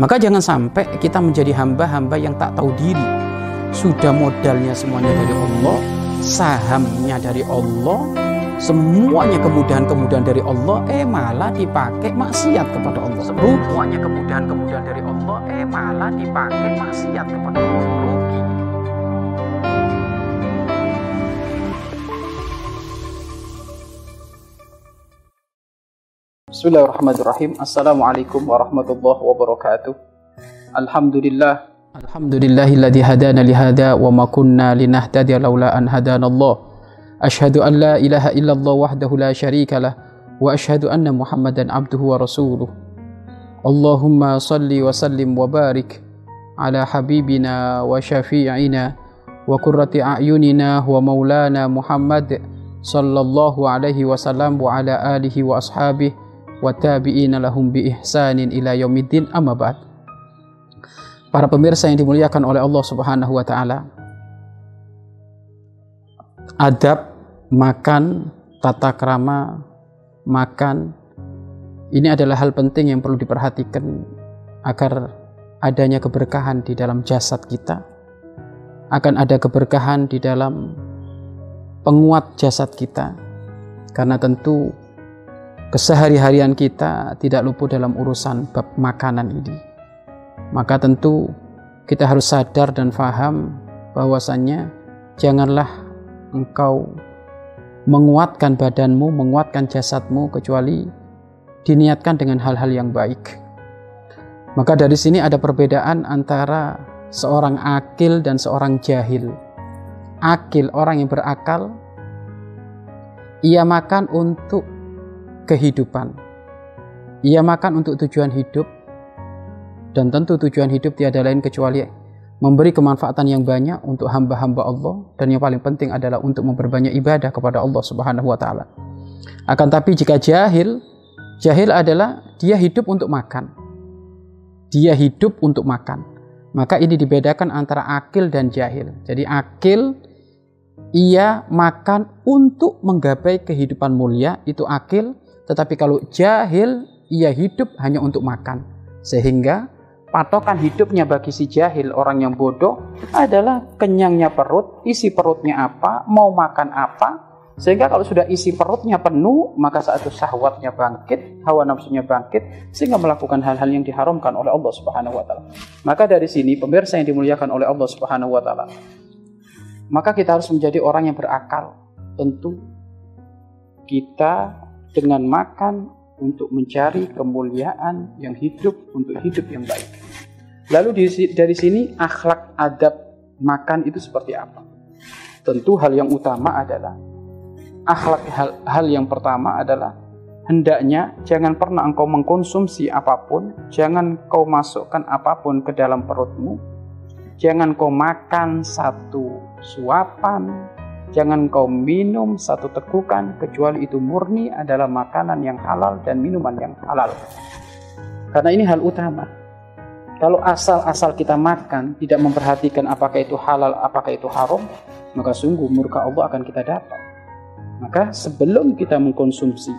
Maka jangan sampai kita menjadi hamba-hamba yang tak tahu diri. Sudah modalnya semuanya dari Allah, sahamnya dari Allah, semuanya kemudahan-kemudahan dari Allah, eh malah dipakai maksiat kepada Allah. Semuanya kemudahan-kemudahan dari Allah, eh malah dipakai maksiat kepada Allah. Bismillahirrahmanirrahim. Assalamualaikum warahmatullahi wabarakatuh. Alhamdulillah. Alhamdulillahilladzi hadana lihada wa ma kunna linahtadiya laula an hadana Allah. Ashhadu an la ilaha illallah wahdahu la syarika lah wa ashhadu anna Muhammadan abduhu wa rasuluh. Allahumma salli wa sallim wa barik ala habibina wa syafi'ina wa qurrati a'yunina wa maulana Muhammad sallallahu alaihi wasallam wa ala alihi wa ashabihi wa tabi'ina lahum bi ihsanin ila yaumiddin amma ba'd. Para pemirsa yang dimuliakan oleh Allah Subhanahu wa taala. Adab makan, tata krama makan ini adalah hal penting yang perlu diperhatikan agar adanya keberkahan di dalam jasad kita. Akan ada keberkahan di dalam penguat jasad kita. Karena tentu kesehari-harian kita tidak luput dalam urusan bab makanan ini. Maka tentu kita harus sadar dan faham bahwasannya janganlah engkau menguatkan badanmu, menguatkan jasadmu kecuali diniatkan dengan hal-hal yang baik. Maka dari sini ada perbedaan antara seorang akil dan seorang jahil. Akil, orang yang berakal, ia makan untuk kehidupan. Ia makan untuk tujuan hidup, dan tentu tujuan hidup tiada lain kecuali memberi kemanfaatan yang banyak untuk hamba-hamba Allah, dan yang paling penting adalah untuk memperbanyak ibadah kepada Allah Subhanahu wa Ta'ala. Akan tapi, jika jahil, jahil adalah dia hidup untuk makan, dia hidup untuk makan. Maka ini dibedakan antara akil dan jahil. Jadi, akil ia makan untuk menggapai kehidupan mulia, itu akil tetapi kalau jahil, ia hidup hanya untuk makan. Sehingga patokan hidupnya bagi si jahil, orang yang bodoh, adalah kenyangnya perut, isi perutnya apa, mau makan apa. Sehingga kalau sudah isi perutnya penuh, maka saat itu syahwatnya bangkit, hawa nafsunya bangkit, sehingga melakukan hal-hal yang diharamkan oleh Allah Subhanahu wa taala. Maka dari sini pemirsa yang dimuliakan oleh Allah Subhanahu wa taala, maka kita harus menjadi orang yang berakal. Tentu kita dengan makan untuk mencari kemuliaan yang hidup untuk hidup yang baik. Lalu dari sini akhlak adab makan itu seperti apa? Tentu hal yang utama adalah akhlak hal, hal yang pertama adalah hendaknya jangan pernah engkau mengkonsumsi apa pun, jangan kau masukkan apa pun ke dalam perutmu, jangan kau makan satu suapan, Jangan kau minum satu tegukan kecuali itu murni adalah makanan yang halal dan minuman yang halal. Karena ini hal utama. Kalau asal-asal kita makan tidak memperhatikan apakah itu halal, apakah itu haram, maka sungguh murka Allah akan kita dapat. Maka sebelum kita mengkonsumsi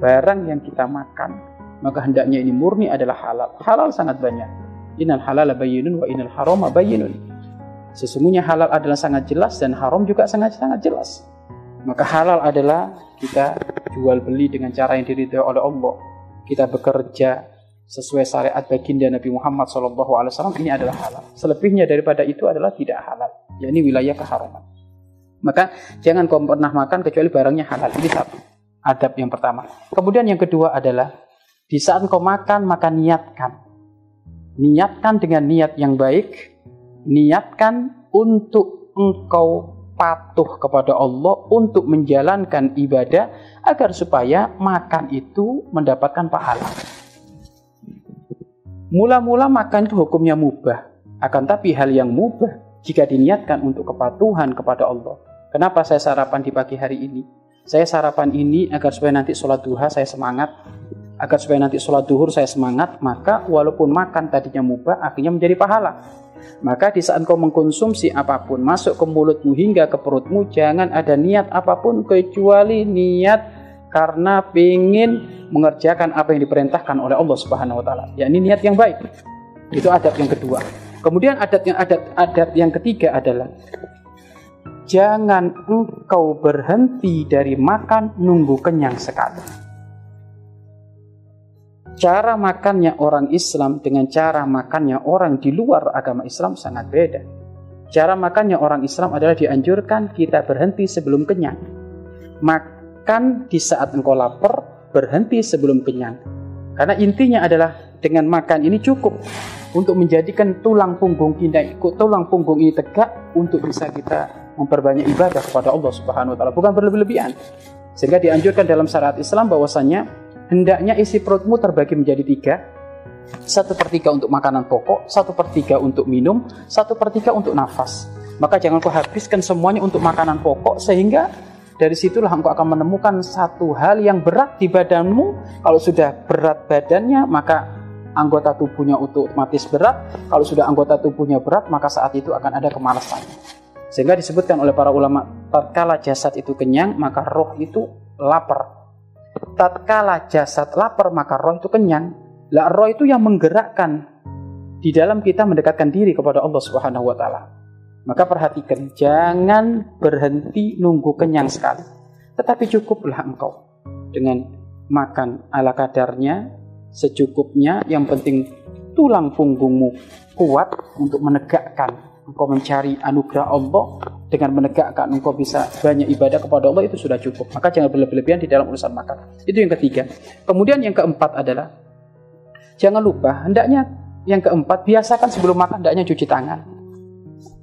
barang yang kita makan, maka hendaknya ini murni adalah halal. Halal sangat banyak. Innal halal bayyinun wa innal harama bayyinun. Sesungguhnya halal adalah sangat jelas dan haram juga sangat-sangat jelas. Maka halal adalah kita jual beli dengan cara yang diridhoi oleh Allah. Kita bekerja sesuai syariat baginda Nabi Muhammad SAW ini adalah halal. Selebihnya daripada itu adalah tidak halal. yakni wilayah keharaman. Maka jangan kau pernah makan kecuali barangnya halal. Ini satu. Adab yang pertama. Kemudian yang kedua adalah di saat kau makan maka niatkan. Niatkan dengan niat yang baik niatkan untuk engkau patuh kepada Allah untuk menjalankan ibadah agar supaya makan itu mendapatkan pahala. Mula-mula makan itu hukumnya mubah, akan tapi hal yang mubah jika diniatkan untuk kepatuhan kepada Allah. Kenapa saya sarapan di pagi hari ini? Saya sarapan ini agar supaya nanti sholat duha saya semangat, agar supaya nanti sholat duhur saya semangat, maka walaupun makan tadinya mubah, akhirnya menjadi pahala. Maka di saat kau mengkonsumsi apa pun masuk ke mulutmu hingga ke perutmu, jangan ada niat apa pun kecuali niat karena ingin mengerjakan apa yang diperintahkan oleh Allah Subhanahu wa taala. yakni niat yang baik. Itu adab yang kedua. Kemudian adat yang adat adat yang ketiga adalah jangan engkau berhenti dari makan nunggu kenyang sekali. Cara makannya orang Islam dengan cara makannya orang di luar agama Islam sangat beda. Cara makannya orang Islam adalah dianjurkan kita berhenti sebelum kenyang. Makan di saat engkau lapar, berhenti sebelum kenyang. Karena intinya adalah dengan makan ini cukup untuk menjadikan tulang punggung kita tulang punggung ini tegak untuk bisa kita memperbanyak ibadah kepada Allah Subhanahu wa taala, bukan berlebihan. Sehingga dianjurkan dalam syariat Islam bahwasanya hendaknya isi perutmu terbagi menjadi tiga. Satu per tiga untuk makanan pokok, satu per tiga untuk minum, satu per tiga untuk nafas. Maka jangan kau habiskan semuanya untuk makanan pokok sehingga dari situlah engkau akan menemukan satu hal yang berat di badanmu. Kalau sudah berat badannya, maka anggota tubuhnya otomatis berat. Kalau sudah anggota tubuhnya berat, maka saat itu akan ada kemalasan. Sehingga disebutkan oleh para ulama, tatkala jasad itu kenyang, maka roh itu lapar. Tatkala jasad lapar, maka roh itu kenyang. Lah roh itu yang menggerakkan di dalam kita mendekatkan diri kepada Allah Subhanahu wa taala. Maka perhatikan, jangan berhenti nunggu kenyang sekali. Tetapi cukuplah engkau dengan makan ala kadarnya, secukupnya, yang penting tulang punggungmu kuat untuk menegakkan engkau mencari anugerah Allah dengan menegakkan engkau bisa banyak ibadah kepada Allah itu sudah cukup. Maka jangan berlebihan di dalam urusan makan. Itu yang ketiga. Kemudian yang keempat adalah jangan lupa hendaknya yang keempat biasakan sebelum makan hendaknya cuci tangan.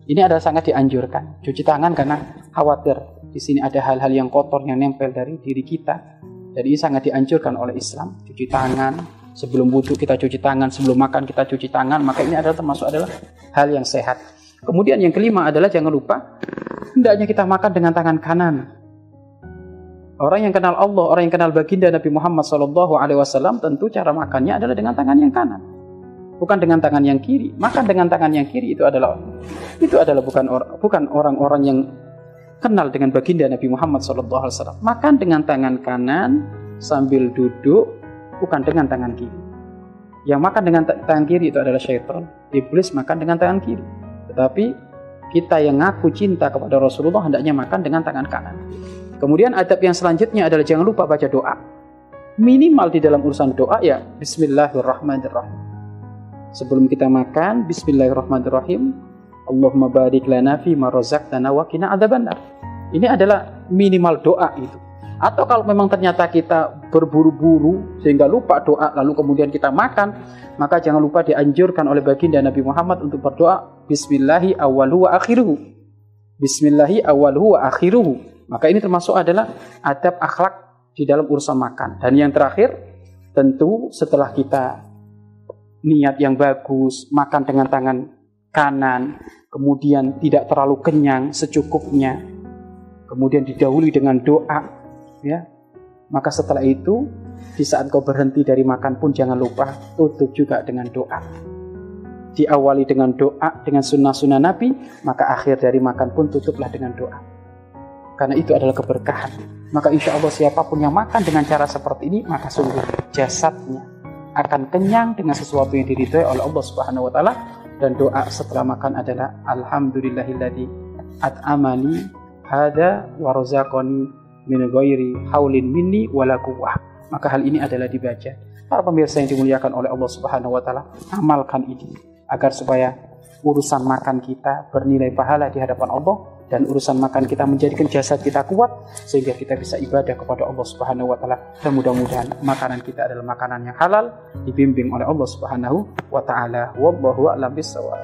Ini adalah sangat dianjurkan. Cuci tangan karena khawatir di sini ada hal-hal yang kotor yang nempel dari diri kita. Jadi ini sangat dianjurkan oleh Islam. Cuci tangan, sebelum wudhu kita cuci tangan, sebelum makan kita cuci tangan. Maka ini adalah termasuk adalah hal yang sehat. Kemudian yang kelima adalah jangan lupa hendaknya kita makan dengan tangan kanan. Orang yang kenal Allah, orang yang kenal baginda Nabi Muhammad SAW tentu cara makannya adalah dengan tangan yang kanan, bukan dengan tangan yang kiri. Makan dengan tangan yang kiri itu adalah itu adalah bukan or, bukan orang-orang yang kenal dengan baginda Nabi Muhammad SAW. Makan dengan tangan kanan sambil duduk, bukan dengan tangan kiri. Yang makan dengan tangan kiri itu adalah syaitan. Iblis makan dengan tangan kiri. Tetapi kita yang ngaku cinta kepada Rasulullah hendaknya makan dengan tangan kanan. Kemudian adab yang selanjutnya adalah jangan lupa baca doa. Minimal di dalam urusan doa ya Bismillahirrahmanirrahim. Sebelum kita makan, Bismillahirrahmanirrahim. Allahumma barik lana fi ma razaqtana wa qina adzabannar. Ini adalah minimal doa itu. Atau kalau memang ternyata kita berburu-buru sehingga lupa doa lalu kemudian kita makan, maka jangan lupa dianjurkan oleh baginda Nabi Muhammad untuk berdoa Bismillahi awaluhu wa akhiruhu. Bismillahi awaluhu wa akhiruhu. Maka ini termasuk adalah adab akhlak di dalam urusan makan. Dan yang terakhir, tentu setelah kita niat yang bagus, makan dengan tangan kanan, kemudian tidak terlalu kenyang secukupnya, kemudian didahului dengan doa ya. Maka setelah itu di saat kau berhenti dari makan pun jangan lupa tutup juga dengan doa. Diawali dengan doa dengan sunnah-sunnah Nabi maka akhir dari makan pun tutuplah dengan doa. Karena itu adalah keberkahan. Maka insya Allah siapa pun yang makan dengan cara seperti ini maka sungguh jasadnya akan kenyang dengan sesuatu yang diridhoi oleh Allah Subhanahu wa taala. Dan doa setelah makan adalah alhamdulillahilladzi at'amani hada wa razaqani min ghairi haulin minni wala quwwah. Maka hal ini adalah dibaca. Para pemirsa yang dimuliakan oleh Allah Subhanahu wa taala, amalkan ini agar supaya urusan makan kita bernilai pahala di hadapan Allah dan urusan makan kita menjadikan jasad kita kuat sehingga kita bisa ibadah kepada Allah Subhanahu wa taala. Dan mudah-mudahan makanan kita adalah makanan yang halal dibimbing oleh Allah Subhanahu wa taala. Wallahu a'lam bishawab.